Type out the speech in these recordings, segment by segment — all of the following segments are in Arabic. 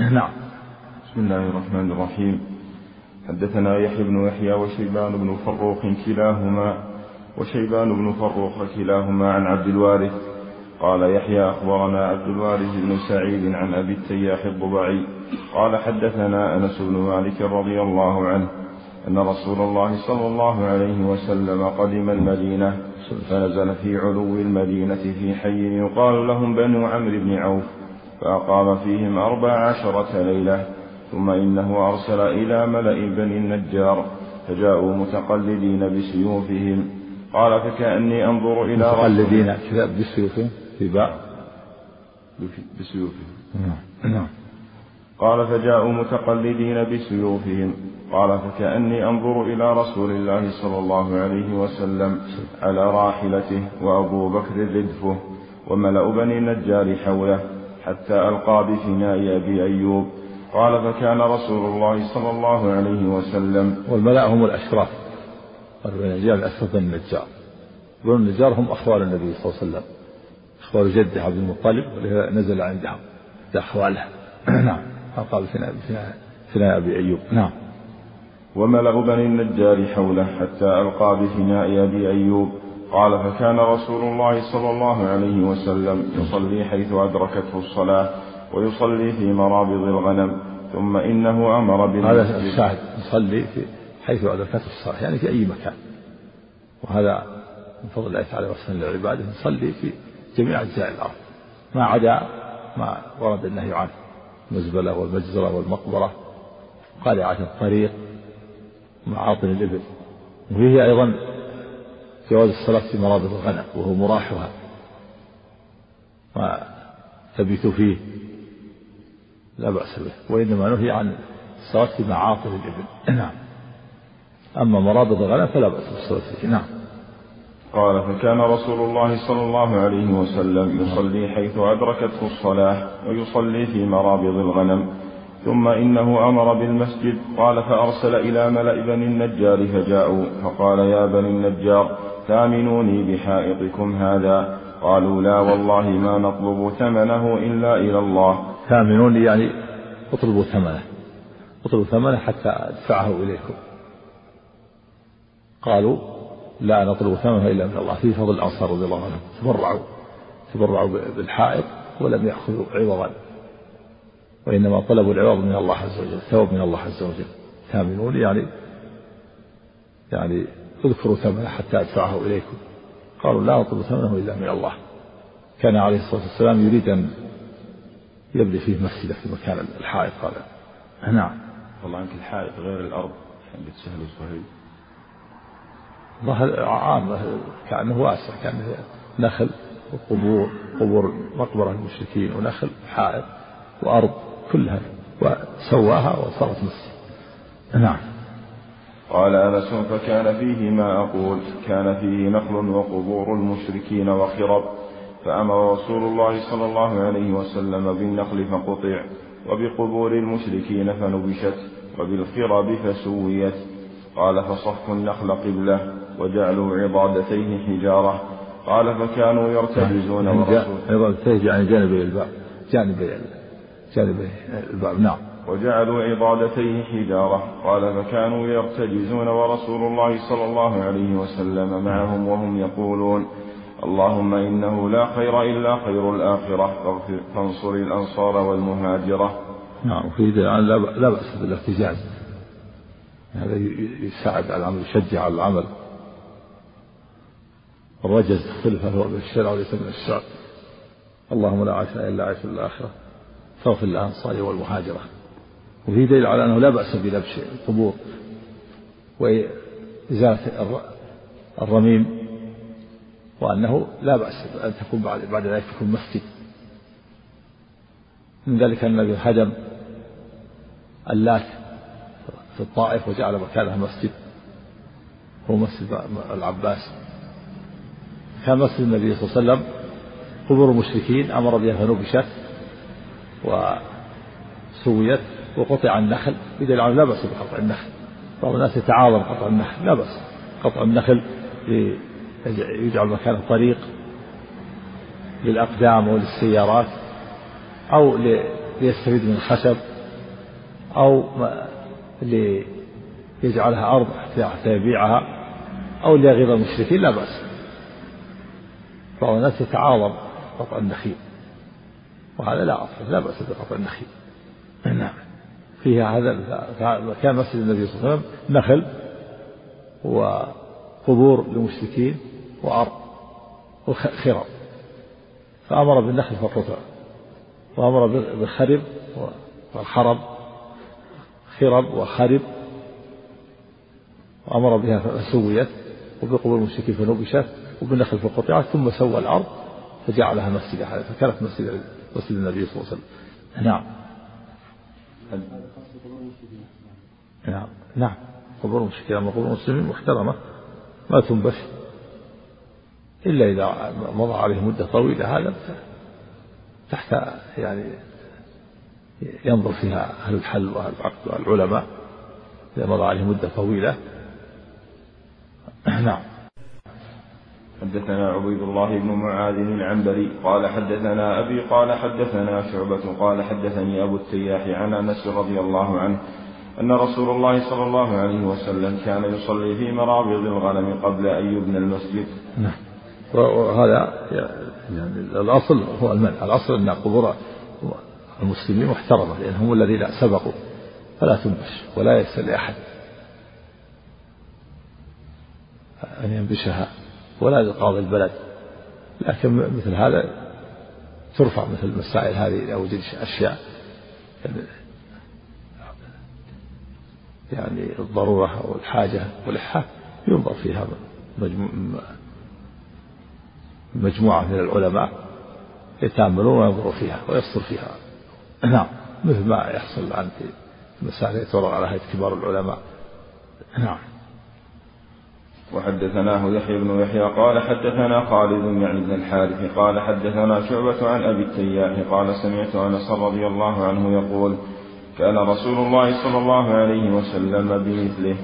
نعم. بسم الله الرحمن الرحيم. حدثنا يحيى بن يحيى وشيبان بن فروخ كلاهما وشيبان بن فروخ كلاهما عن عبد الوارث. قال يحيى أخبرنا عبد الوارث بن سعيد عن أبي التياح الضبعي. قال حدثنا أنس بن مالك رضي الله عنه أن رسول الله صلى الله عليه وسلم قدم المدينة فنزل في علو المدينة في حي يقال لهم بنو عمرو بن عوف. فأقام فيهم أربع عشرة ليلة ثم إنه أرسل إلى ملأ بني النجار فجاءوا متقلدين بسيوفهم. قال فكأني أنظر إلى متقلدين بسيوفهم؟ في باء؟ بسيوفهم. نعم نعم. قال فجاءوا متقلدين بسيوفهم. قال فكأني أنظر إلى رسول الله صلى الله عليه وسلم على راحلته وأبو بكر ردفه وملأ بني النجار حوله. حتى ألقى بفناء أبي أيوب. قال فكان رسول الله صلى الله عليه وسلم والملأ هم الأشراف النجار الأشراف بني النجار. بني النجار هم أخوال النبي صلى الله عليه وسلم. أخوال جده عبد المطلب نزل عندهم أخواله. نعم. ألقى بفناء بفناء أبي أيوب. نعم. وملأ بني النجار حوله حتى ألقى بفناء أبي أيوب. قال فكان رسول الله صلى الله عليه وسلم يصلي حيث أدركته الصلاة ويصلي في مرابض الغنم ثم إنه أمر بالمسجد. هذا الشاهد يصلي في حيث أدركته الصلاة يعني في أي مكان. وهذا من فضل الله تعالى وسلم لعباده يصلي في جميع أجزاء الأرض ما عدا ما ورد النهي عنه المزبلة والمجزرة والمقبرة قارعة الطريق معاطن الإبل. وفيه أيضا جواز الصلاة في مرابط الغنم وهو مراحها. ما تبيت فيه لا بأس به وإنما نهي عن الصلاة في معاطن الإبل. نعم. أما مرابط الغنم فلا بأس بالصلاة فيه. نعم. قال فكان رسول الله صلى الله عليه وسلم يصلي حيث أدركته الصلاة ويصلي في مرابض الغنم ثم إنه أمر بالمسجد. قال فأرسل إلى ملأ بني النجار فجاءوا فقال يا بني النجار ثامنوني بحائطكم هذا. قالوا لا والله ما نطلب ثمنه إلا إلى الله. ثامنوني يعني اطلبوا ثمنه. اطلبوا ثمنه حتى أدفعه إليكم. قالوا لا نطلب ثمنه إلا من الله. في فضل الأنصار رضي الله عنهم. تبرعوا. تبرعوا بالحائط ولم يأخذوا عوضا. وإنما طلبوا العوض من الله عز وجل. الثواب من الله عز وجل. ثامنون يعني يعني اذكروا ثمنه حتى أدفعه إليكم. قالوا لا نطلب ثمنه إلا من الله. كان عليه الصلاة والسلام يريد أن يبني فيه مسجدا في مكان الحائط قال نعم. والله عنك الحائط غير الأرض عند سهل وصهيب ظهر عام كأنه واسع كأنه نخل وقبور قبور مقبرة المشركين ونخل حائط وأرض كلها وسواها وصارت مسجد. نعم. قال أنس فكان فيه ما أقول كان فيه نخل وقبور المشركين وخرب فأمر رسول الله صلى الله عليه وسلم بالنخل فقطع وبقبور المشركين فنبشت وبالخرب فسويت. قال فصفوا النخل قبلة وجعلوا عضادتيه حجارة. قال فكانوا يرتجزون يعني عضادتيه يعني جانبي الباب جانبي جانبي الباب نعم. وجعلوا عضادتيه حجارة. قال فكانوا يرتجزون ورسول الله صلى الله عليه وسلم معهم وهم يقولون اللهم إنه لا خير إلا خير الآخرة. فانصر الأنصار والمهاجرة. نعم وفي لا بأس بالارتجاز. هذا يساعد على العمل يشجع على العمل. الرجز اختلف هو بالشرع وليس من الشرع اللهم لا عيش إلا عيش الآخرة. فاغفر للأنصار والمهاجرة. وفي دليل على أنه لا بأس بلبش القبور وإزالة الرميم وأنه لا بأس أن تكون بعد بعد ذلك تكون مسجد. من ذلك أن النبي هدم اللات في الطائف وجعل مكانها مسجد. هو مسجد العباس. كان مسجد النبي صلى الله عليه وسلم. قبور المشركين أمر بها فنبشت وسويت. وقطع النخل. بدليل على لا بأس بقطع النخل. بعض الناس يتعاظم قطع النخل. لا بأس. قطع النخل يجعل مكانه طريق للأقدام وللسيارات أو ليستفيد من الخشب أو ليجعلها أرض حتى يبيعها أو ليغيظ المشركين. لا بأس. بعض الناس يتعاظم قطع النخيل. وهذا لا أصل. لا بأس بقطع النخيل. نعم. فيها هذا كان مسجد النبي صلى الله عليه وسلم نخل وقبور للمشركين وأرض وخرب فأمر بالنخل فقطع وأمر بالخرب والحرب خرب وخرب وأمر بها فسويت وبقبور المشركين فنبشت وبالنخل فقطعت ثم سوى الأرض فجعلها مسجدا فكانت مسجد مسجد النبي صلى الله عليه وسلم. نعم. نعم. نعم. قبور المشركين. أما قبور المسلمين محترمة. ما تنبش. إلا إذا مضى عليه مدة طويلة. هذا تحت يعني ينظر فيها أهل الحل وأهل العقد والعلماء إذا مضى عليه مدة طويلة. نعم. حدثنا عبيد الله بن معاذ العنبري قال حدثنا أبي قال حدثنا شعبة قال حدثني أبو التياح عن أنس رضي الله عنه أن رسول الله صلى الله عليه وسلم كان يصلي في مرابض الغنم قبل أن يبنى المسجد. نعم. وهذا يعني الأصل هو المنع. الأصل أن قبور المسلمين محترمة لأنهم الذين سبقوا. فلا تنبش ولا يسأل لأحد أن ينبشها. ولا لقاضي البلد. لكن مثل هذا ترفع مثل المسائل هذه أو أشياء. يعني الضرورة أو الحاجة والإحاة ينظر فيها مجموعة من العلماء يتأملون وينظروا فيها ويفصل فيها. نعم مثل ما يحصل الآن في المسائل يتورع على هيئة كبار العلماء. نعم. وحدثناه يحيى بن يحيى قال حدثنا خالد يعني بن الحارث قال حدثنا شعبة عن أبي التياح قال سمعت أنس رضي الله عنه يقول كان رسول الله صلى الله عليه وسلم بمثله.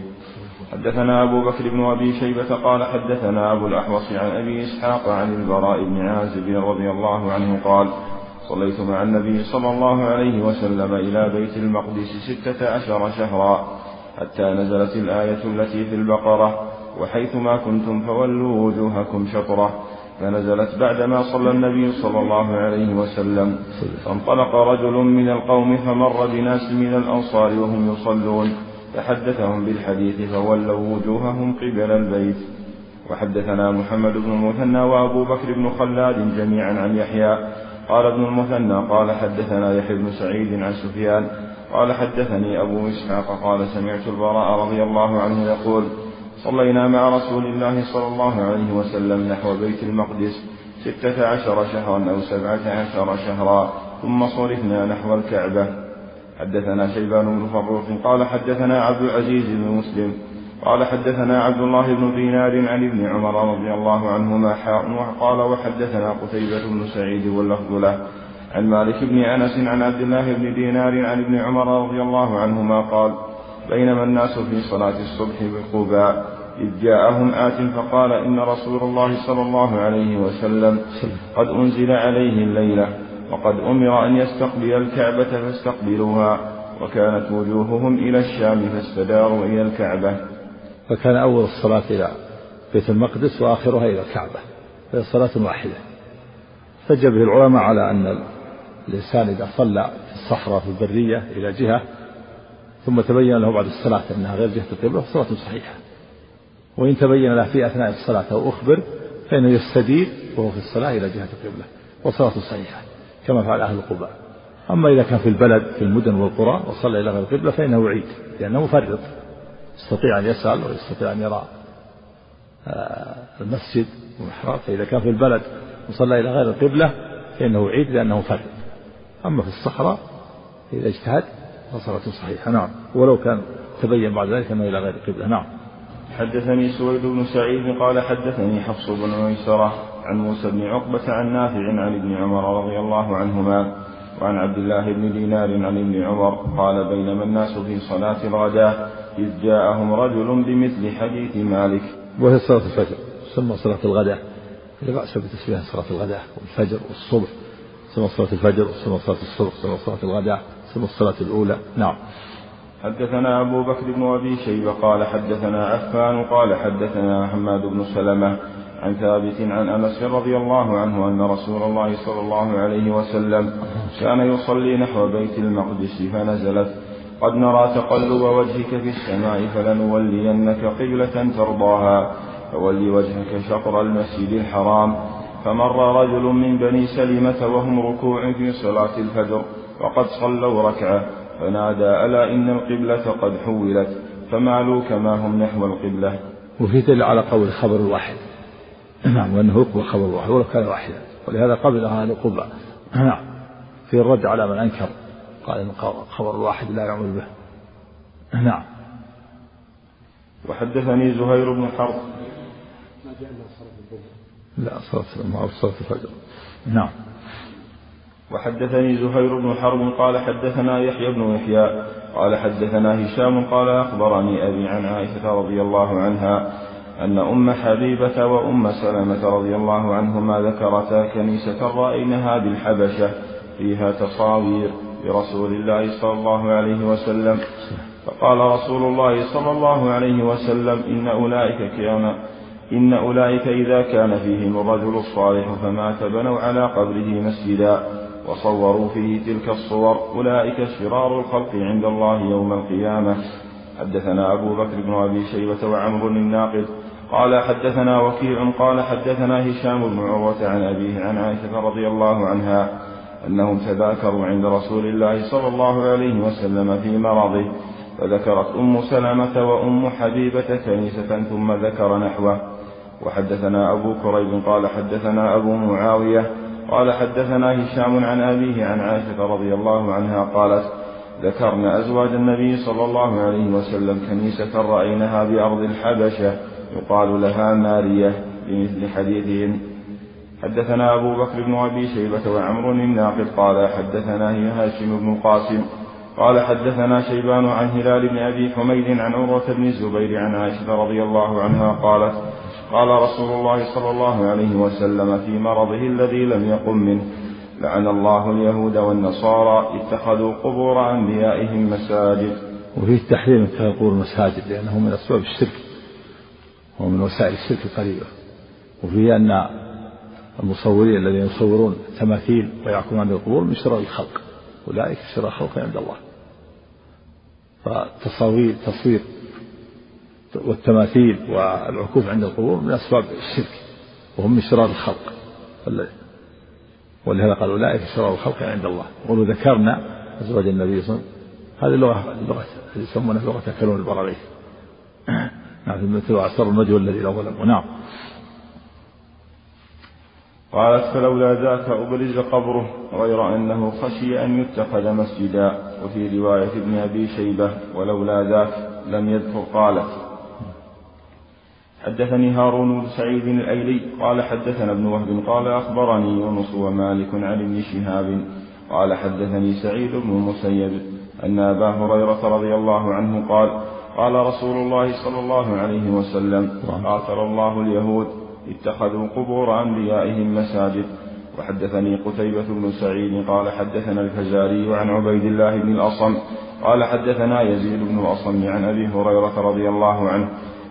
حدثنا أبو بكر بن أبي شيبة قال حدثنا أبو الأحوص عن أبي إسحاق عن البراء بن عازب رضي الله عنه قال صليت مع النبي صلى الله عليه وسلم إلى بيت المقدس ستة عشر شهرا حتى نزلت الآية التي في البقرة. وحيثما كنتم فولوا وجوهكم شطرة. فنزلت بعدما صلى النبي صلى الله عليه وسلم. فانطلق رجل من القوم فمر بناس من الأنصار وهم يصلون. فحدثهم بالحديث فولوا وجوههم قبل البيت. وحدثنا محمد بن المثنى وأبو بكر بن خلاد جميعا عن يحيى. قال ابن المثنى قال حدثنا يحيى بن سعيد عن سفيان. قال حدثني أبو إسحاق قال سمعت البراء رضي الله عنه يقول صلينا مع رسول الله صلى الله عليه وسلم نحو بيت المقدس ستة عشر شهرا أو سبعة عشر شهرا ثم صرفنا نحو الكعبة. حدثنا شيبان بن فروخ قال حدثنا عبد العزيز بن مسلم قال حدثنا عبد الله بن دينار عن ابن عمر رضي الله عنهما حاء وقال وحدثنا قتيبة بن سعيد واللفظ له. عن مالك بن أنس عن عبد الله بن دينار عن ابن عمر رضي الله عنهما قال بينما الناس في صلاة الصبح بقباء إذ جاءهم آت فقال إن رسول الله صلى الله عليه وسلم قد أنزل عليه الليلة وقد أمر أن يستقبل الكعبة فاستقبلوها وكانت وجوههم إلى الشام فاستداروا إلى الكعبة. فكان أول الصلاة إلى بيت المقدس وآخرها إلى الكعبة. فهي صلاة واحدة. احتج العلماء على أن الإنسان إذا صلى في الصحراء في البرية إلى جهة ثم تبين له بعد الصلاة أنها غير جهة القبلة فصلاة صحيحة. وإن تبين له في أثناء الصلاة أو أخبر فإنه يستدير وهو في الصلاة إلى جهة القبلة. وصلاة صحيحة كما فعل أهل القباء. أما إذا كان في البلد في المدن والقرى وصلى إلى غير القبلة فإنه يعيد لأنه مفرط. يستطيع أن يسأل ويستطيع أن يرى آه، المسجد والمحراب. فإذا كان في البلد وصلى إلى غير القبلة فإنه يعيد لأنه مفرط. أما في الصحراء إذا اجتهد فصلاة صحيحة. نعم. ولو كان تبين بعد ذلك أنه إلى غير القبلة. نعم. حدثني سويد بن سعيد قال حدثني حفص بن ميسرة عن موسى بن عقبة عن نافع عن ابن عمر رضي الله عنهما وعن عبد الله بن دينار عن ابن عمر قال بينما الناس في صلاة الغداء إذ جاءهم رجل بمثل حديث مالك. وهي صلاة الفجر تسمى صلاة الغداء لا بأس بتسميها صلاة الغداء والفجر والصبح سنة صلاة الفجر سنة صلاة الصبح سنة صلاة الغداء سنة الصلاة الأولى. نعم. حدثنا أبو بكر بن أبي شيبة قال حدثنا عفان قال حدثنا حماد بن سلمة عن ثابت عن أنس رضي الله عنه أن رسول الله صلى الله عليه وسلم كان يصلي نحو بيت المقدس فنزلت. قد نرى تقلب وجهك في السماء فلنولينك قبلة ترضاها. فول وجهك شطر المسجد الحرام. فمر رجل من بني سلمة وهم ركوع في صلاة الفجر وقد صلوا ركعة. فنادى ألا إن القبلة قد حولت؟ فمالوا كما هم نحو القبلة. وفي دليل على قول خبر الواحد. نعم وأنه يقبل خبر الواحد ولو كان واحدا. ولهذا قبل أهل القبة نعم في الرد على من أنكر قال إن خبر الواحد لا يعمل به. نعم. وحدثني زهير بن حرب. لا صلاة ما صلاة الفجر. نعم. وحدثني زهير بن حرب قال حدثنا يحيى بن يحيى قال حدثنا هشام قال أخبرني أبي عن عائشة رضي الله عنها أن أم حبيبة وأم سلمة رضي الله عنهما ذكرتا كنيسة رأينها بالحبشة فيها تصاوير لرسول الله صلى الله عليه وسلم. فقال رسول الله صلى الله عليه وسلم إن أولئك كان إن أولئك إذا كان فيهم الرجل الصالح فمات بنوا على قبره مسجدا. وصوروا فيه تلك الصور أولئك شرار الخلق عند الله يوم القيامة. حدثنا أبو بكر بن أبي شيبة وعمر الناقد قال حدثنا وكيع قال حدثنا هشام بن عروة عن أبيه عن عائشة رضي الله عنها أنهم تذاكروا عند رسول الله صلى الله عليه وسلم في مرضه فذكرت أم سلمة وأم حبيبة كنيسة ثم ذكر نحوه. وحدثنا أبو كريب قال حدثنا أبو معاوية قال حدثنا هشام عن أبيه عن عائشة رضي الله عنها قالت ذكرنا أزواج النبي صلى الله عليه وسلم كنيسة رأيناها بأرض الحبشة يقال لها مارية بمثل حديثهم. حدثنا أبو بكر بن أبي شيبة وعمر الناقد قال حدثنا هي هاشم بن القاسم قال حدثنا شيبان عن هلال بن أبي حميد عن عروة بن الزبير عن عائشة رضي الله عنها قالت قال رسول الله صلى الله عليه وسلم في مرضه الذي لم يقم منه لعن الله اليهود والنصارى اتخذوا قبور أنبيائهم مساجد. وفيه التحريم اتخاذ قبور المساجد لأنه من أسباب الشرك ومن وسائل الشرك القريبة وفيه أن المصورين الذين يصورون تماثيل ويعكفون عند القبور من شرار الخلق أولئك شرار الخلق عند الله. فتصاوير تصوير والتماثيل والعكوف عند القبور من أسباب الشرك وهم من شرار الخلق. ولهذا قال أولئك شرار الخلق عند الله. ولو ذكرنا أزواج النبي صلى الله عليه وسلم. هذه اللغة اللغة يسمونها لغة تكلم البراريس نعم مثل أسر النجوى الذي لا ظلموا نعم. قالت فلولا ذاك أبرز قبره غير أنه خشي أن يتخذ مسجدا. وفي رواية ابن أبي شيبة ولولا ذاك لم يذكر قالت. حدثني هارون بن سعيد الأيلي قال حدثنا ابن وهب قال أخبرني يونس ومالك عن ابن شهاب قال حدثني سعيد بن المسيب أن أبا هريرة رضي الله عنه قال قال رسول الله صلى الله عليه وسلم قاتل الله اليهود اتخذوا قبور أنبيائهم مساجد. وحدثني قتيبة بن سعيد قال حدثنا الفزاري عن عبيد الله بن الأصم قال حدثنا يزيد بن الأصم عن أبي هريرة رضي الله عنه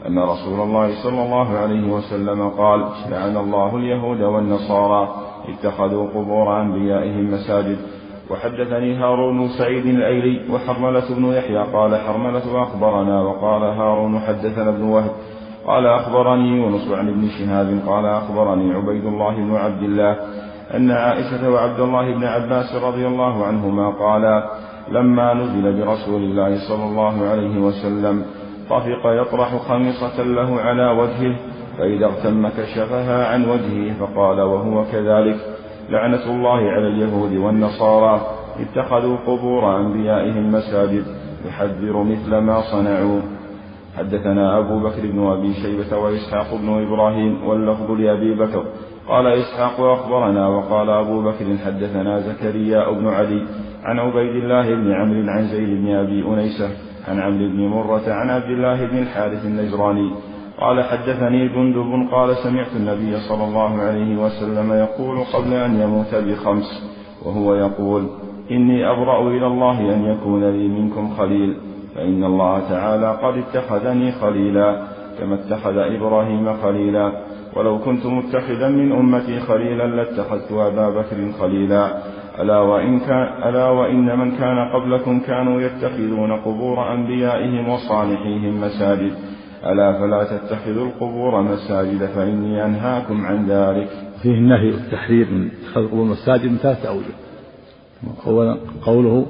أن رسول الله صلى الله عليه وسلم قال لعن الله اليهود والنصارى اتخذوا قبور أنبيائهم مساجد. وحدثني هارون سعيد الأيلي وحرملة بن يحيى قال حرملة أخبرنا وقال هارون حدثنا ابن وهب. قال أخبرني يونس عن ابن شهاب. قال أخبرني عبيد الله بن عبد الله أن عائشة وعبد الله بن عباس رضي الله عنهما قالا لما نزل برسول الله صلى الله عليه وسلم طفق يطرح خميصة له على وجهه فإذا اغتم كشفها عن وجهه فقال وهو كذلك لعنة الله على اليهود والنصارى اتخذوا قبور أنبيائهم مساجد يحذر مثل ما صنعوا. حدثنا أبو بكر بن أبي شيبة وإسحاق بن إبراهيم واللفظ لأبي بكر قال إسحاق أخبرنا وقال أبو بكر حدثنا زكريا بن علي عن عبيد الله بن عمرو عن زيد بن أبي أنيسة عن عمرو بن مرة عن عبد الله بن الحارث النجراني قال حدثني جندب قال سمعت النبي صلى الله عليه وسلم يقول قبل أن يموت بخمس وهو يقول إني أبرأ إلى الله أن يكون لي منكم خليل فإن الله تعالى قد اتخذني خليلا كما اتخذ إبراهيم خليلا. ولو كنت متخذا من أمتي خليلا لاتخذت أبا بكر خليلا. ألا وإن, كان ألا وإن من كان قبلكم كانوا يتخذون قبور أنبيائهم وصالحيهم مساجد. ألا فلا تتخذوا القبور مساجد فإني أنهاكم عن ذلك. فيه النهي والتحرير من اتخاذ القبور مساجد من ثلاثة أوجه. أولا قوله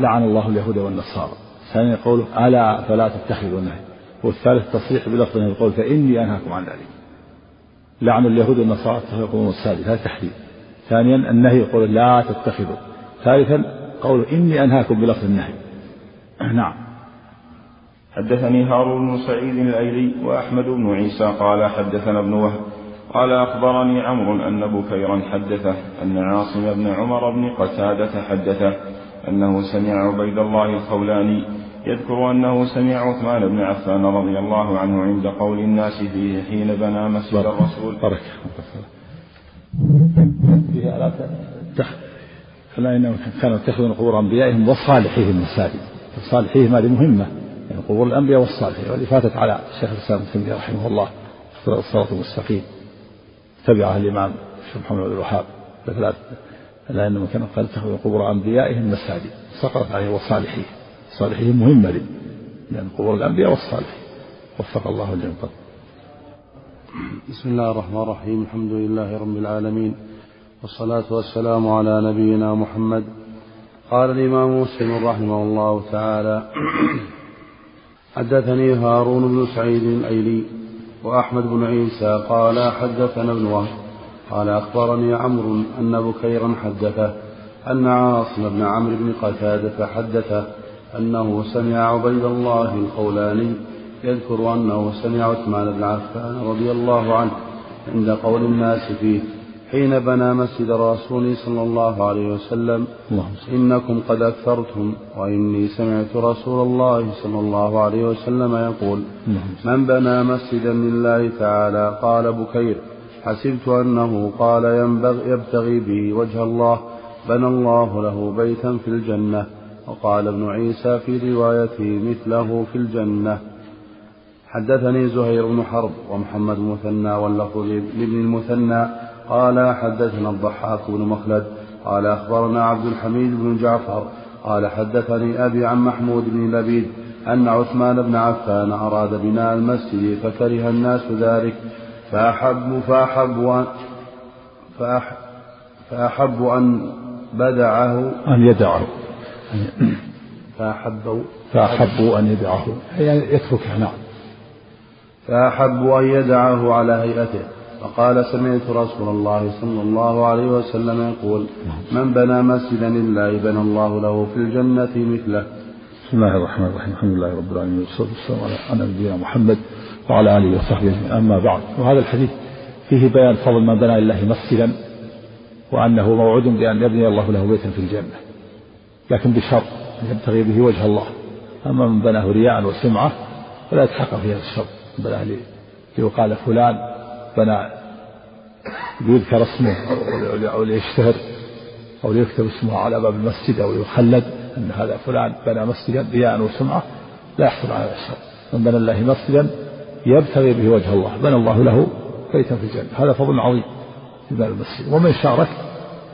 لعن الله اليهود والنصارى. ثانيا قوله ألا فلا تتخذوا النهي. والثالث تصريح بلفظ القول فإني أنهاكم عن ذلك. لعن اليهود والنصارى اتخذوا القبور مساجد هذا تحرير. ثانيا النهي يقول لا تتخذوا. ثالثا قول إني أنهاكم بلفظ النهي. نعم. حدثني هارون بن سعيد الأيلي وأحمد بن عيسى قال حدثنا ابن وهب. قال أخبرني عمرو أن بكيرا حدثه أن عاصم بن عمر بن قتادة حدثه أنه سمع عبيد الله الخولاني يذكر أنه سمع عثمان بن عفان رضي الله عنه عند قول الناس فيه حين بنى مسجد الرسول. بارك فيها لا فلا انهم كانوا يتخذون قبور أنبيائهم وصالحيهم مساجد صالحيهم هذه مهمة يعني قبور الأنبياء والصالحين واللي فاتت على شيخ الإسلام ابن تيمية رحمه الله الصراط المستقيم. تبعها الإمام الشيخ محمد بن الوهاب. لا انهم كانوا قال اتخذوا قبور أنبيائهم مساجد سقطت عليه وصالحيه صالحيهم مهمة لأن قبور الأنبياء والصالحين. وفق الله الجميع. بسم الله الرحمن الرحيم. الحمد لله رب العالمين والصلاة والسلام على نبينا محمد. قال الإمام مسلم رحمه الله تعالى حدثني هارون بن سعيد الأيلي وأحمد بن عيسى قال حدثنا ابن وهب قال أخبرني عمرو أن بكيرا حدثه أن عاصم بن عمرو بن قتادة حدثه أنه سمع عبيد الله القولاني يذكر أنه سمع عثمان بن عفان رضي الله عنه عند قول الناس فيه حين بنى مسجد الرسول صلى الله عليه وسلم إنكم قد أكثرتم وإني سمعت رسول الله صلى الله عليه وسلم يقول من بنى مسجدا لله تعالى؟ قال بكير حسبت أنه قال ينبغي يبتغي به وجه الله بنى الله له بيتا في الجنة. وقال ابن عيسى في روايته مثله في الجنة. حدثني زهير بن حرب ومحمد المثنى واللفظ لابن المثنى قال حدثنا الضحاك بن مخلد قال أخبرنا عبد الحميد بن جعفر قال حدثني أبي عن محمود بن لبيد أن عثمان بن عفان أراد بناء المسجد فكره الناس ذلك فأحب فأحب أن فأح فأحب أن بدعه أن يدعه. فأحبوا فأحبوا أن يدعه. يعني يتركه نعم. فأحبوا أن يدعه على هيئته. فقال سمعت رسول الله صلى الله عليه وسلم يقول من بنى مسجدا لله بنى الله له في الجنة مثله. بسم الله الرحمن الرحيم. الحمد لله رب العالمين والصلاة والسلام على نبينا محمد وعلى آله وصحبه أما بعد وهذا الحديث فيه بيان فضل من بنى لله مسجدا وأنه موعود بأن يبني الله له بيتا في الجنة لكن بشرط أن يبتغي به وجه الله. أما من بناه رياء وسمعة فلا يتحقق في هذا بناه ليقال فلان بنى ليذكر اسمه أو ليشتهر أو ليكتب اسمه على باب المسجد أو يخلد أن هذا فلان بنى مسجدا رياء وسمعة لا يحصل على الشر من بنى الله مسجدا يبتغي به وجه الله بنى الله له بيتا في الجنة. هذا فضل عظيم في بناء المسجد. ومن شارك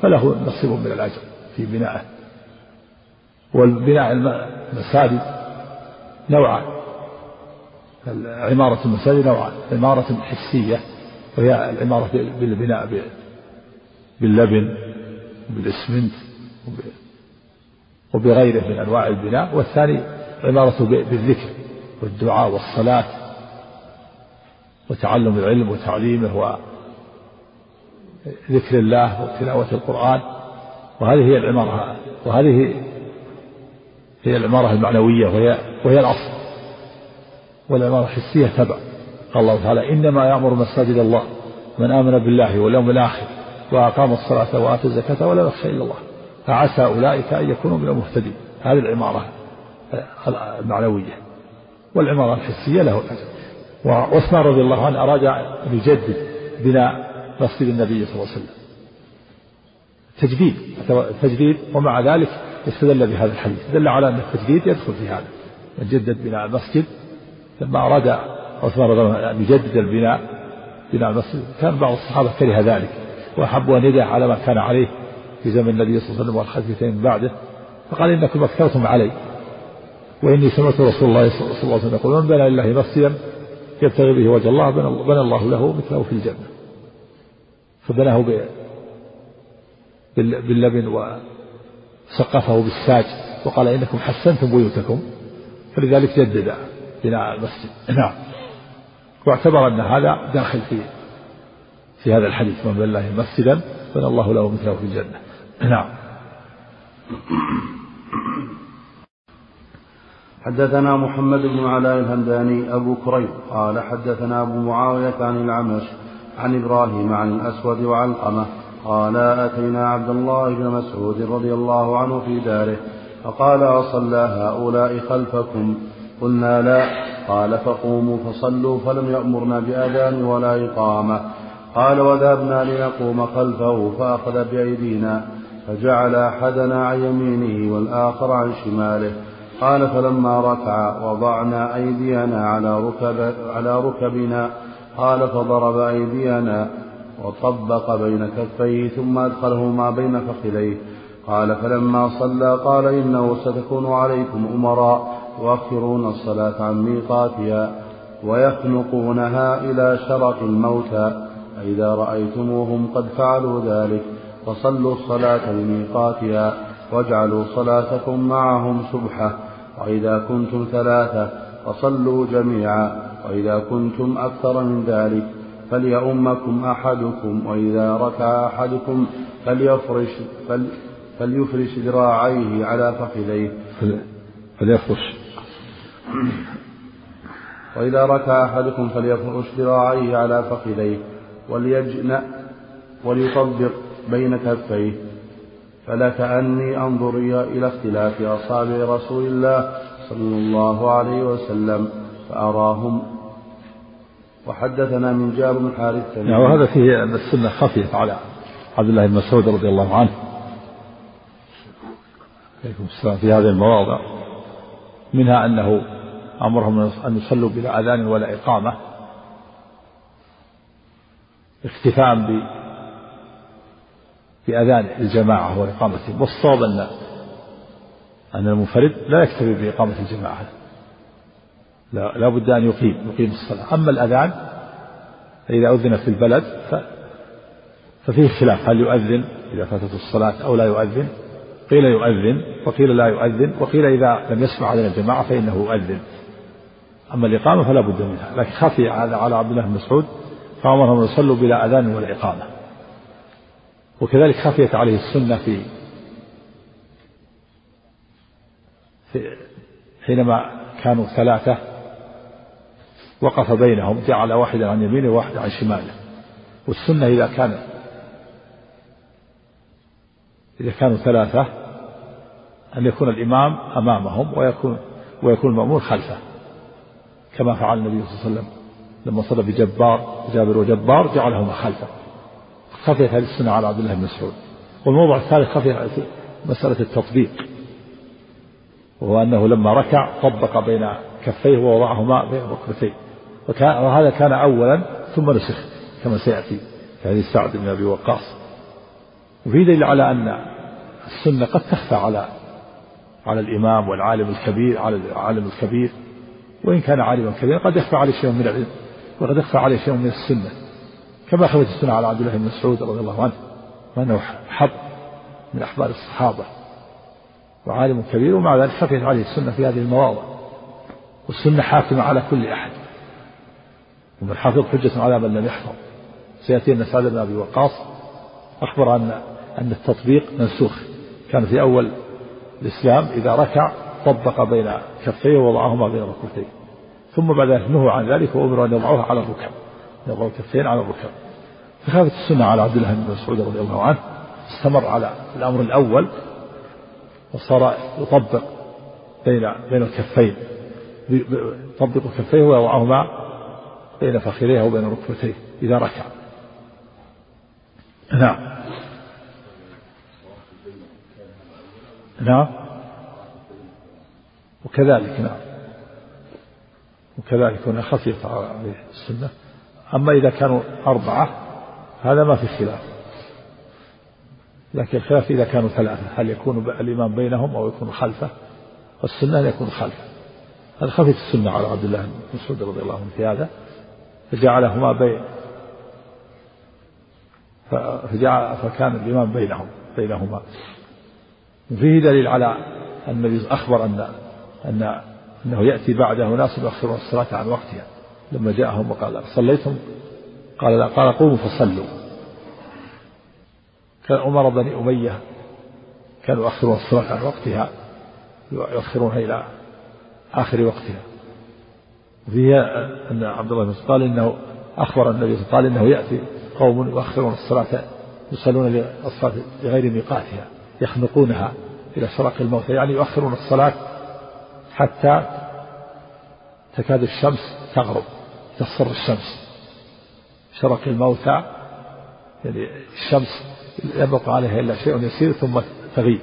فله نصيب من الأجر في بنائه. والبناء المساجد نوعان. عمارة المساجد نوعان عمارة حسية وهي العمارة بالبناء باللبن بالإسمنت وبغيره من أنواع البناء. والثاني عمارة بالذكر والدعاء والصلاة وتعلم العلم وتعليمه وذكر الله وتلاوة القرآن. وهذه هي العمارة وهذه هي العمارة المعنوية وهي وهي الأصل. والعمارة الحسية تبع. قال الله تعالى إنما يأمر مساجد الله من آمن بالله واليوم الآخر وأقام الصلاة وآتى الزكاة ولا يخشى إلا الله. فعسى أولئك أن يكونوا من المهتدين. هذه العمارة المعنوية. والعمارة الحسية له الأجر وعثمان رضي الله عنه أراد أن يجدد بناء مسجد النبي صلى الله عليه وسلم. تجديد. تجديد. ومع ذلك استدل بهذا الحديث. دل على أن التجديد يدخل في هذا. جدد بناء المسجد. لما أراد عثمان رضي الله أن يجدد البناء بناء المسجد كان بعض الصحابة كره ذلك وأحبوا أن يدع على ما كان عليه في زمن النبي صلى الله عليه وسلم والخليفتين من بعده فقال إنكم أكثرتم علي وإني سمعت رسول الله صلى الله عليه وسلم يقول من بنى لله مسجدا يبتغي به وجه الله بنى الله له مثله في الجنة. فبناه باللبن وسقفه بالساج وقال إنكم حسنتم بيوتكم. فلذلك جدد. بناء المسجد. نعم. واعتبر أن هذا داخل في في هذا الحديث. من بنى الله مسجدا بنى الله له مثله في الجنة. نعم. حدثنا محمد بن علاء الهمداني أبو كريب قال حدثنا أبو معاوية عن العمش عن إبراهيم عن الأسود وعلقمة قال أتينا عبد الله بن مسعود رضي الله عنه في داره فقال أصلى هؤلاء خلفكم. قلنا لا. قال فقوموا فصلوا فلم يأمرنا بأذان ولا إقامة. قال وذهبنا لنقوم خلفه فأخذ بأيدينا فجعل أحدنا عن يمينه والآخر عن شماله. قال فلما ركع وضعنا أيدينا على ركب على ركبنا. قال فضرب أيدينا وطبق بين كفيه ثم أدخله ما بين فخذيه. قال فلما صلى قال إنه ستكون عليكم أمراء. يؤخرون الصلاة عن ميقاتها ويخنقونها إلى شرق الموتى فإذا رأيتموهم قد فعلوا ذلك فصلوا الصلاة لميقاتها واجعلوا صلاتكم معهم سبحة وإذا كنتم ثلاثة فصلوا جميعا وإذا كنتم أكثر من ذلك فليؤمكم أحدكم وإذا ركع أحدكم فليفرش فل فليفرش ذراعيه على فخذيه. فليفرش. وإذا ركع أحدكم فليفرش ذراعيه على فخذيه وليجنأ وليطبق بين كفيه. فلكأني أنظر إلى اختلاف أصابع رسول الله صلى الله عليه وسلم فأراهم. وحدثنا من جابر بن حارث يعني وهذا فيه أن السنة خفيت على عبد الله بن مسعود رضي الله عنه. عليكم السلام. في هذه المواضع. منها أنه أمرهم أن يصلوا بلا أذان ولا إقامة. اكتفاء بأذان الجماعة وإقامتهم والصواب أن أن المنفرد لا يكتفي بإقامة الجماعة. لا, لا بد أن يقيم يقيم الصلاة. أما الأذان فإذا أذن في البلد ف ففيه خلاف. هل يؤذن إذا فاتت الصلاة أو لا يؤذن؟ قيل يؤذن وقيل لا يؤذن وقيل إذا لم يسمع أذان الجماعة فإنه يؤذن. أما الإقامة فلا بد منها لكن خفي على عبد الله بن مسعود فأمرهم أن يصلوا بلا أذان ولا إقامة. وكذلك خفيت عليه السنة في في حينما كانوا ثلاثة وقف بينهم جعل واحدا عن يمينه وواحدا عن شماله. والسنة إذا كان إذا كانوا ثلاثة أن يكون الإمام أمامهم ويكون ويكون المأمور خلفه. كما فعل النبي صلى الله عليه وسلم لما صلى بجبار جابر وجبار جعلهما خلفه خفيت هذه السنة على عبد الله بن مسعود. والموضوع الثالث خفي مسألة التطبيق. وهو أنه لما ركع طبق بين كفيه ووضعهما بين ركبتيه. وهذا كان أولا ثم نسخ كما سيأتي في حديث سعد بن أبي وقاص. وفي دليل على أن السنة قد تخفى على على الإمام والعالم الكبير على العالم الكبير. وإن كان عالما كبيرا قد يخفى عليه شيء من العلم وقد يخفى عليه شيء من السنة. كما خفت السنة على عبد الله بن مسعود رضي الله عنه وأنه حب من أحبار الصحابة. وعالم كبير ومع ذلك خفيت عليه السنة في هذه المواضع. والسنة حاكمة على كل أحد. ومن حفظ حجة على من لم يحفظ. سيأتي أن سعد بن أبي وقاص أخبر أن أن التطبيق منسوخ. كان في أول الإسلام إذا ركع طبق بين كفيه ووضعهما بين ركبتيه ثم بعد ذلك نهوا عن ذلك وأمروا أن يضعوها على الركب. يضعوا الكفين على الركب. فخافت السنة على عبد الله بن مسعود رضي الله عنه. استمر على الأمر الأول وصار يطبق بين بين الكفين. يطبق كفيه ويضعهما بين فخذيه وبين ركبتيه إذا ركع. نعم. نعم. وكذلك نعم. وكذلك هنا خفيف عليه السنة. أما إذا كانوا أربعة هذا ما في خلاف. لكن الخلاف إذا كانوا ثلاثة هل يكون الإمام بينهم أو يكون خلفه؟ والسنة يكون خلفه. هذا خفيف السنة على عبد الله بن مسعود رضي الله عنه في هذا. فجعلهما بين فجعل فكان الإمام بينهم بينهما. وفيه دليل على أن النبي أخبر أن أن أنه يأتي بعده ناس يؤخرون الصلاة عن وقتها. لما جاءهم وقال صليتم؟ قال لا قال قوموا فصلوا. كان عمر بن أمية كانوا يؤخرون الصلاة عن وقتها يؤخرونها إلى آخر وقتها. وفيها أن عبد الله بن قال إنه أخبر النبي قال إنه يأتي قوم يؤخرون الصلاة يصلون الصلاة بغير ميقاتها يخنقونها إلى شرق الموتى يعني يؤخرون الصلاة حتى تكاد الشمس تغرب تصفر الشمس. شرق الموتى يعني الشمس يبقى عليها إلا شيء يسير ثم تغيب.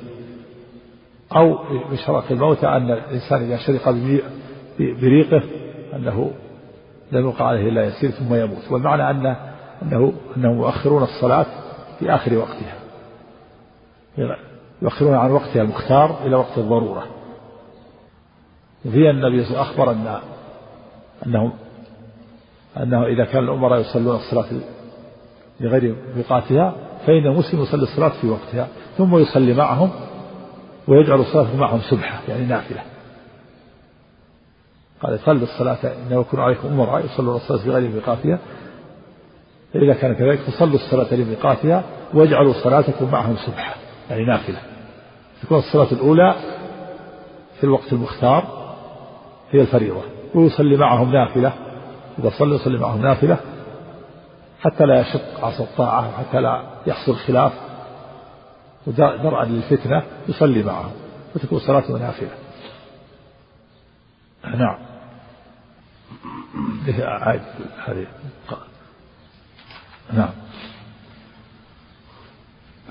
أو من شرق الموتى أن الإنسان إذا شرق بريقه أنه لم يقع عليه إلا يسير ثم يموت. والمعنى أن أنه أنهم يؤخرون الصلاة في آخر وقتها. يؤخرون عن وقتها المختار إلى وقت الضرورة. وفي النبي صلى الله عليه وسلم أخبر أن أنهم أنه إذا كان الأمراء يصلون الصلاة لغير ميقاتها فإن المسلم يصلي الصلاة في وقتها ثم يصلي معهم ويجعل الصلاة معهم سبحة يعني نافلة. قال صلوا الصلاة إنه يكون عليكم أمراء يصلون الصلاة في غير ميقاتها. فإذا كان كذلك فصلوا الصلاة لميقاتها واجعلوا صلاتكم معهم سبحة يعني نافلة. تكون الصلاة الأولى في الوقت المختار هي الفريضة. ويصلي معهم نافلة. إذا صلى يصلي معهم نافلة. حتى لا يشق عصا الطاعة وحتى لا يحصل خلاف. ودرءا للفتنة يصلي معهم. وتكون صلاته نافلة. نعم. هذه؟ نعم.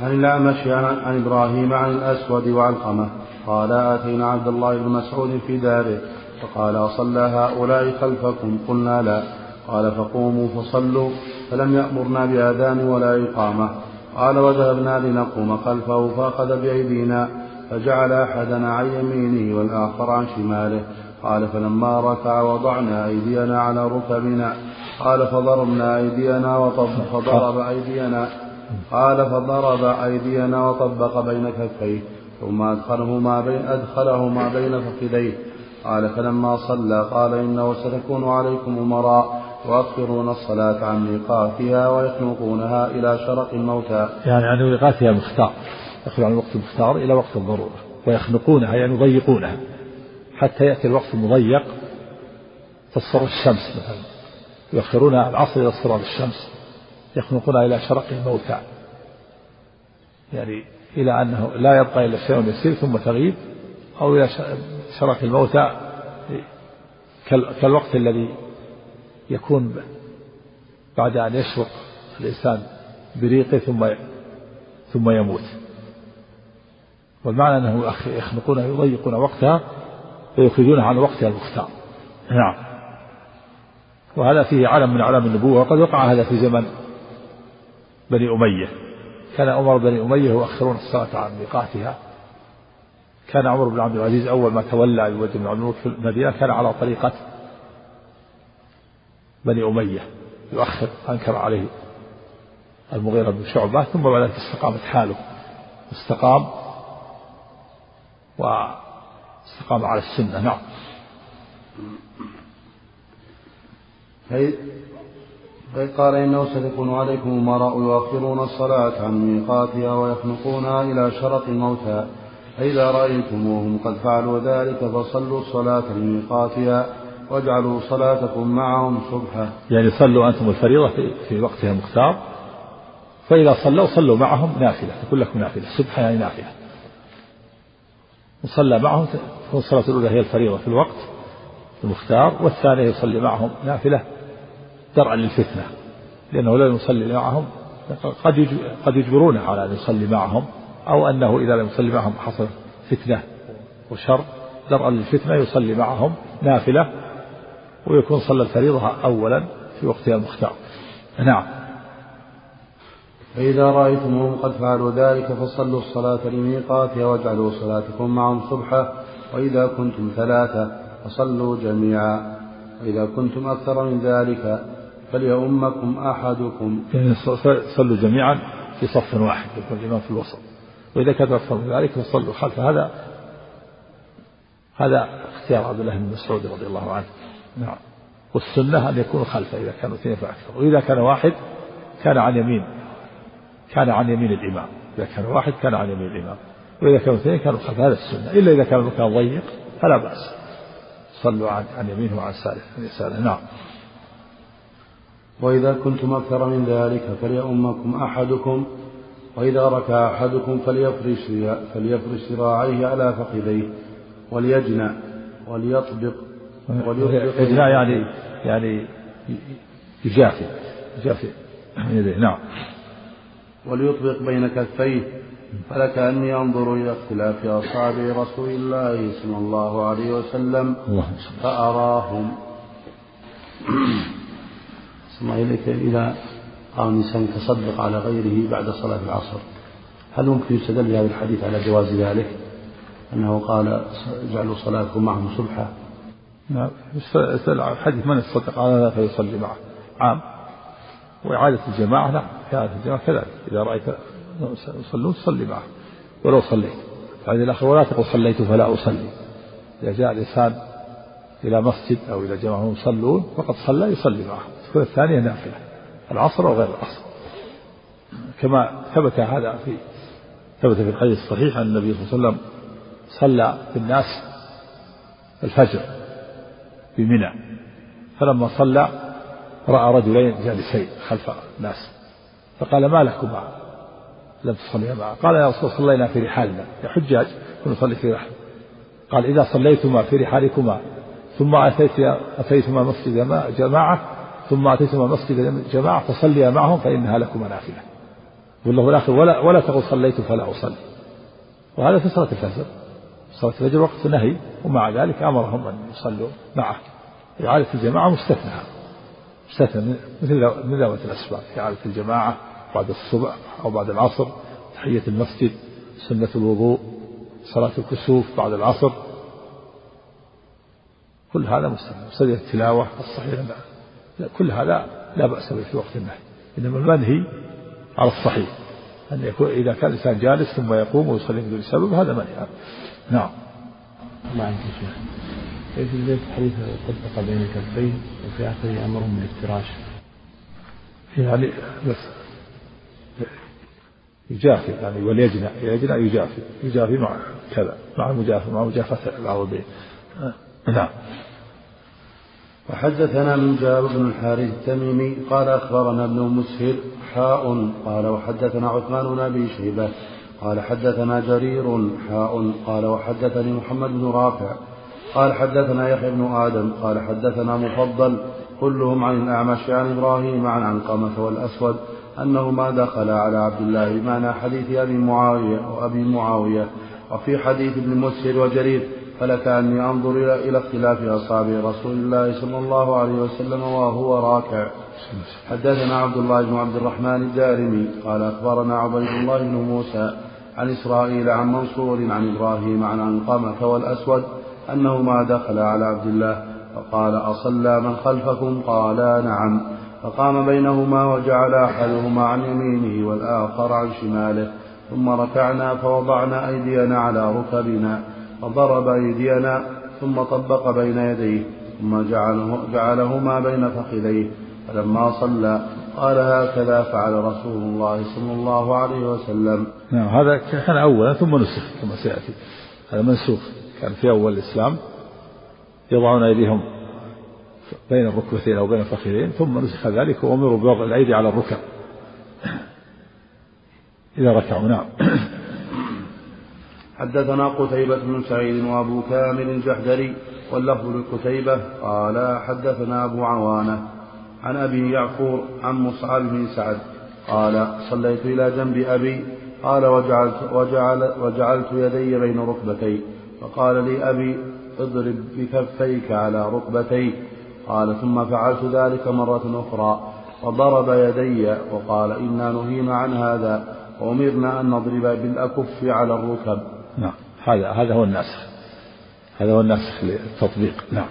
عن الأعمش عن إبراهيم عن الأسود وعلقمة قال آتينا عبد الله بن مسعود في داره. فقال أصلى هؤلاء خلفكم قلنا لا قال فقوموا فصلوا فلم يأمرنا بأذان ولا إقامة قال وذهبنا لنقوم خلفه فأخذ بأيدينا فجعل أحدنا عن يمينه والآخر عن شماله قال فلما ركع وضعنا أيدينا على ركبنا قال فضربنا أيدينا وطب فضرب أيدينا قال فضرب أيدينا وطبق بين كفيه ثم أدخله ما بين أدخله ما بين فخذيه قال فلما صلى قال إنه ستكون عليكم أمراء يؤخرون الصلاة عن ميقاتها ويخنقونها إلى شرق الموتى. يعني عن ميقاتها المختار يخرج عن الوقت المختار إلى وقت الضرورة ويخنقونها يعني يضيقونها حتى يأتي الوقت المضيق تصفر الشمس مثلا. يؤخرون العصر إلى اصفرار الشمس يخنقونها إلى شرق الموتى. يعني إلى أنه لا يبقى إلا شيء يسير ثم تغيب أو إلى شرك الموتى كالوقت الذي يكون بعد أن يشرق الإنسان بريقه ثم ثم يموت. والمعنى أنه يخنقون يضيقون وقتها ويخرجونها عن وقتها المختار. نعم. وهذا فيه علم من أعلام النبوة وقد وقع هذا في زمن بني أمية. كان عمر بن أمية يؤخرون الصلاة عن ميقاتها. كان عمر بن عبد العزيز أول ما تولى يوجه بن عبد في المدينة كان على طريقة بني أمية يؤخر أنكر عليه المغيرة بن شعبة ثم بعد ذلك استقامت حاله. استقام واستقام على السنة. نعم. قال إنه ستكون عليكم أمراء يؤخرون الصلاة عن ميقاتها ويخنقونها إلى شرق الموتى. فإذا رأيتموهم قد فعلوا ذلك فصلوا الصلاة لميقاتها واجعلوا صلاتكم معهم صبحا. يعني صلوا أنتم الفريضة في, في وقتها المختار فإذا صلوا صلوا معهم نافلة تكون لكم نافلة صبحا يعني نافلة. وصلى معهم تكون الصلاة الأولى هي الفريضة في الوقت المختار والثانية يصلي معهم نافلة درعا للفتنة لأنه لا يصلي معهم قد قد يجبرونه على أن يصلي معهم. أو أنه إذا لم يصلي معهم حصل فتنة وشر. درءا للفتنة يصلي معهم نافلة ويكون صلى الفريضة أولا في وقتها المختار. نعم. فإذا رأيتموهم قد فعلوا ذلك فصلوا الصلاة لميقاتها واجعلوا صلاتكم معهم صبحا وإذا كنتم ثلاثة فصلوا جميعا. وإذا كنتم أكثر من ذلك فليؤمكم أحدكم. يعني صلوا جميعا في صف واحد يكون الإمام في الوسط. وإذا كان أكثر من ذلك فصلوا. خلف هذا هذا اختيار عبد الله بن مسعود رضي الله عنه. نعم. والسنة أن يكون خلفه إذا كانوا اثنين فأكثر. وإذا كان واحد كان عن يمين كان عن يمين الإمام. إذا كان واحد كان عن يمين الإمام. وإذا كانوا اثنين كانوا خلف هذا السنة. إلا إذا كان المكان ضيق فلا بأس. صلوا عن عن يمينه وعن يساره. نعم. وإذا كنتم أكثر من ذلك فليؤمكم أحدكم وإذا ركع أحدكم فليفرش فليفرش ذراعيه على فخذيه وليجنى وليطبق وليطبق يجنى يعني يعني يجافي يجافي يديه نعم. وليطبق بين كفيه. فلكأني أنظر إلى اختلاف أصابع رسول الله صلى الله عليه وسلم فأراهم. الله إليك إذا قام الإنسان تصدق على غيره بعد صلاة العصر. هل ممكن يستدل بهذا الحديث على جواز ذلك؟ أنه قال اجعلوا صلاتكم معهم صبحا. نعم الحديث من يتصدق على هذا فيصلي معه. عام. وإعادة الجماعة لا إعادة الجماعة كذلك. إذا رأيت يصلون صلي معه. ولو صليت. الحديث الآخر ولا تقل صليت فلا أصلي. إذا جاء الإنسان إلى مسجد أو إلى جماعة يصلون فقد صلى يصلي معه. الثانية نافلة. العصر وغير العصر. كما ثبت هذا في ثبت في الحديث الصحيح أن النبي صلى الله عليه وسلم صلى بالناس الفجر بمنى فلما صلى رأى رجلين جالسين خلف الناس. فقال ما لكما؟ لم تصليا معه. قال يا رسول صلينا في رحالنا. يا حجاج نصلي في رحل. قال إذا صليتما في رحالكما ثم أتيت أتيتما مسجد جماعة ثم أتيتما مسجد جماعة فصليا معهم فإنها لكما نافلة والله الآخر ولا ولا تقل صليت فلا أصلي. وهذا في صلاة الفجر. صلاة الفجر وقت نهي ومع ذلك أمرهم أن يصلوا معه. إعادة الجماعة مستثنى. مستثنى مثل من ذوات الأسباب. إعادة الجماعة بعد الصبح أو بعد العصر تحية المسجد سنة الوضوء صلاة الكسوف بعد العصر. كل هذا مستثنى. مستثنى التلاوة الصحيح لا كل هذا لا بأس به في وقت النهي إنما المنهي على الصحيح. أن يكون إذا كان الإنسان جالس ثم يقوم ويصلي بدون سبب هذا منهي. نعم. ما عندي شيخ. في البيت حديث طبق بين الكفين وفي آخره أمرهم بالافتراش يعني بس يجافي يعني وليجنى يجنى يجافي. يجافي مع كذا مع المجافة مع مجافاة العوضين نعم. وحدثنا من جابر بن الحارث التميمي قال أخبرنا ابن مسهر حاء قال وحدثنا عثمان بن أبي شيبة قال حدثنا جرير حاء قال وحدثني محمد بن رافع قال حدثنا يحيى بن آدم قال حدثنا مفضل كلهم عن الأعمش عن إبراهيم عن عنقمة والأسود أنهما دخلا على عبد الله بمعنى حديث أبي معاوية وأبي معاوية وفي حديث ابن مسهر وجرير فلكأني أنظر إلى اختلاف أصحاب رسول الله صلى الله عليه وسلم وهو راكع. حدثنا عبد الله بن عبد الرحمن الدارمي قال أخبرنا عبيد الله بن موسى عن إسرائيل عن منصور عن إبراهيم عن عنقمة والأسود أنهما دخلا على عبد الله فقال أصلى من خلفكم؟ قالا نعم. فقام بينهما وجعل أحدهما عن يمينه والآخر عن شماله. ثم ركعنا فوضعنا أيدينا على ركبنا. فضرب أيدينا ثم طبق بين يديه ثم جعله جعلهما بين فخذيه فلما صلى قال هكذا فعل رسول الله صلى الله عليه وسلم. نعم هذا كان أولا ثم نسخ كما سيأتي. هذا منسوخ كان في أول الإسلام. يضعون أيديهم بين الركبتين أو بين الفخذين ثم نسخ ذلك وأمروا بوضع الأيدي على الركب. إذا ركعوا نعم. حدثنا قتيبة بن سعيد وأبو كامل الجحدري واللفظ لقتيبة قال حدثنا أبو عوانة عن أبي يعفور عن مصعب بن سعد قال صليت إلى جنب أبي قال وجعلت, وجعل وجعلت يدي بين ركبتي فقال لي أبي اضرب بكفيك على ركبتي. قال ثم فعلت ذلك مرة أخرى فضرب يدي وقال إنا نهينا عن هذا وأمرنا أن نضرب بالأكف على الركب. نعم. هذا هذا هو الناسخ هذا هو الناسخ للتطبيق. نعم.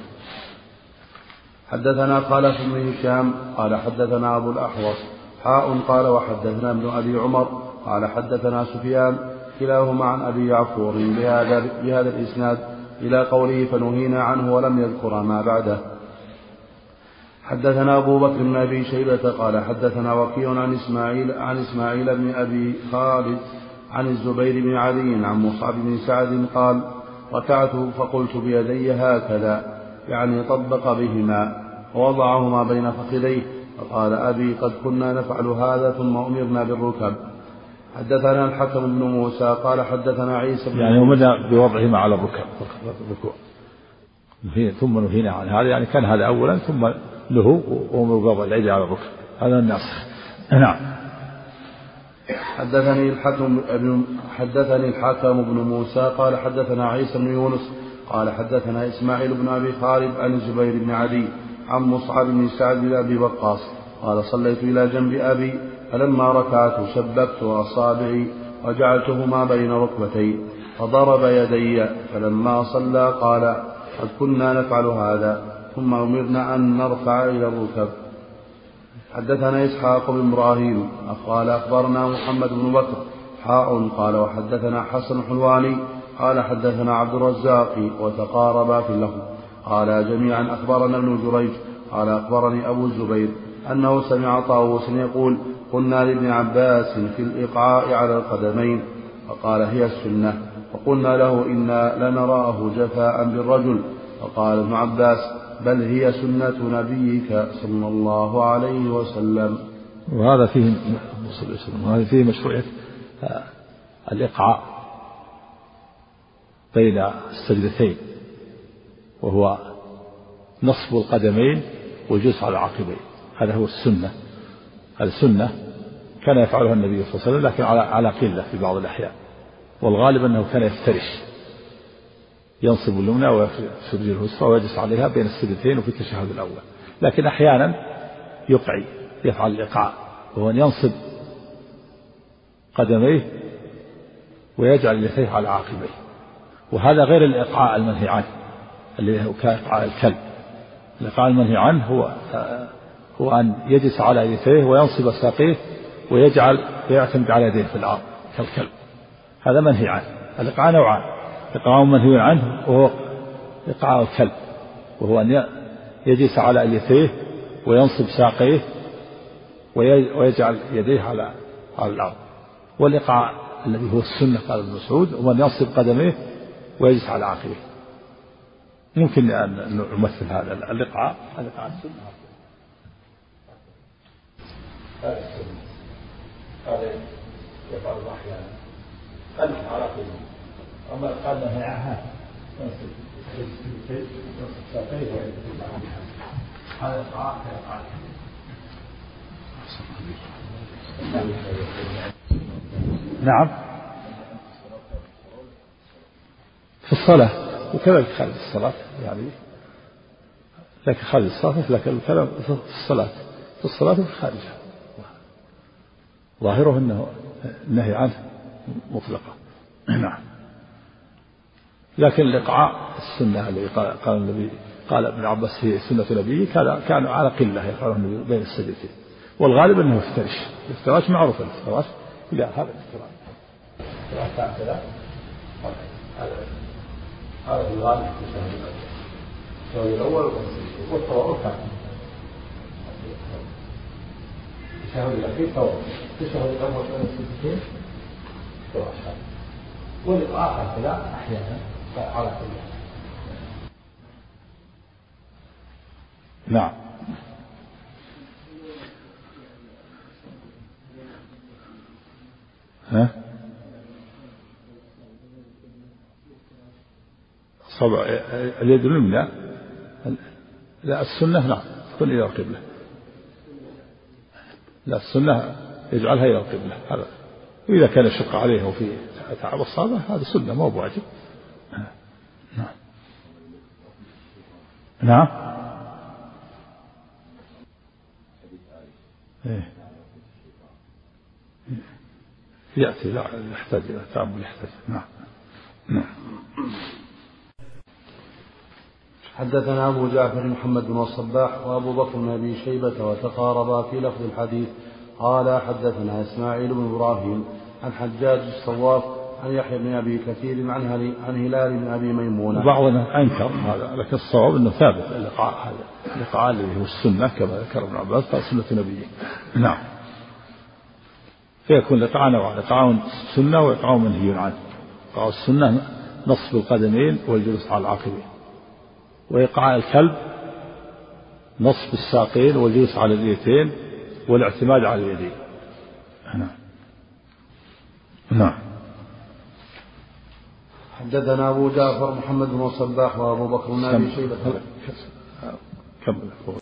حدثنا خالد بن هشام قال حدثنا أبو الأحوص. حاء قال وحدثنا ابن أبي عمر قال حدثنا سفيان. كلاهما عن أبي يعفور. بهذا, بهذا الإسناد إلى قوله فنهينا عنه ولم يذكر ما بعده. حدثنا أبو بكر بن أبي شيبة قال حدثنا وكيع عن إسماعيل عن إسماعيل بن أبي خالد عن الزبير بن علي عن مصعب بن سعد قال ركعت فقلت بيدي هكذا يعني طبق بهما ووضعهما بين فخذيه فقال أبي قد كنا نفعل هذا ثم أمرنا بالركب. حدثنا الحكم بن موسى قال حدثنا عيسى بن يعني وبدأ بوضعهما على الركب الركوع. ثم نهينا عن هذا يعني كان هذا أولا ثم له وأمر بوضع العيد على الركب. هذا الناسخ نعم. حدثني الحكم حدثني الحكم بن موسى قال حدثنا عيسى بن يونس قال حدثنا إسماعيل بن أبي خالد عن الزبير بن عدي عن مصعب بن سعد بن أبي وقاص قال صليت إلى جنب أبي فلما ركعت شبكت أصابعي وجعلتهما بين ركبتي فضرب يدي فلما صلى قال قد كنا نفعل هذا ثم أمرنا أن نرفع إلى الركب. حدثنا إسحاق بن إبراهيم قال أخبرنا محمد بن بكر حاء قال وحدثنا حسن حلواني قال حدثنا عبد الرزاق وتقاربا في اللفظ. قال جميعا أخبرنا ابن جريج قال أخبرني أبو الزبير أنه سمع طاووس يقول قلنا لابن عباس في الإقعاء على القدمين فقال هي السنة فقلنا له إنا لنراه جفاء بالرجل فقال ابن عباس بل هي سنة نبيك صلى الله عليه وسلم. وهذا فيه وهذا فيه مشروعية الإقعاء بين السجدتين وهو نصب القدمين والجلوس على العقبين. هذا هو السنة. السنة كان يفعلها النبي صلى الله عليه وسلم لكن على على قلة في بعض الأحيان. والغالب أنه كان يفترش. ينصب اليمنى ويفرج اليسرى ويجلس عليها بين السجدتين وفي التشهد الأول. لكن أحيانا يقعي يفعل الإيقاع وهو أن ينصب قدميه ويجعل يديه على عاقبيه وهذا غير الإيقاع المنهي عنه اللي هو كإيقاع الكلب. الإيقاع المنهي عنه هو هو أن يجلس على يديه وينصب ساقيه ويجعل ويعتمد على يديه في الأرض كالكلب. هذا منهي عنه. الإيقاع نوعان. إيقاع منهي عنه وهو إيقاع الكلب. وهو أن يجلس على يديه وينصب ساقيه ويجعل يديه على على الأرض. والإيقاع الذي هو السنة قال ابن مسعود هو أن ينصب قدميه ويجلس على عقبيه ممكن أن نمثل هذا الإقعاء الإقعاء السنة. هذا السنة. هذا يفعل أحيانا قلب على قلبه أما نعم. في الصلاة. وكذلك خارج الصلاة يعني لكن خارج الصلاة مثل الكلام في الصلاة. في الصلاة وفي خارجها. ظاهره أنه النهي عنه مطلقة نعم. لكن الإقعاء السنة الذي قال النبي قال ابن عباس هي سنة نبيه كان كان على قلة يفعله النبي بين السجدتين والغالب أنه يفترش الافتراش معروف الافتراش إلى هذا الافتراش هذا هذا في الغالب في الشهر الأول والتورط كان التشهد الأخير تورط التشهد الأول بين السجدتين فراش والإقراء هكذا أحيانا على كل نعم ها صبع اليد اليمنى لا. السنة نعم. تكون إلى القبلة. لا السنة يجعلها إلى القبلة. هذا. وإذا كان يشق عليه وفي تعب الصلاة هذا سنة ما هو بواجب نعم نعم. إيه. يأتي لا يحتاج إلى تأمل يحتاج. نعم. نعم. حدثنا أبو جعفر محمد بن الصباح وأبو بكر بن أبي شيبة وتقاربا في لفظ الحديث قال حدثنا إسماعيل بن إبراهيم عن حجاج الصواف عن يحيى بن أبي كثير عن عن هلال بن أبي ميمونة. بعضنا أنكر هذا لكن الصواب أنه ثابت اللقاء هذا اللقاء الذي هو السنة كما ذكر ابن عباس سنة نبيه. نعم. فيكون لقاء نوعان لقاء سنة ولقاء منهي عنه. لقاء السنة نصب القدمين والجلوس على العقبين. وإيقاع الكلب نصب الساقين والجلوس على اليتين والاعتماد على اليدين. نعم. نعم. حدثنا أبو جعفر محمد بن الصباح وأبو بكر. بن أبي شيبة. كمل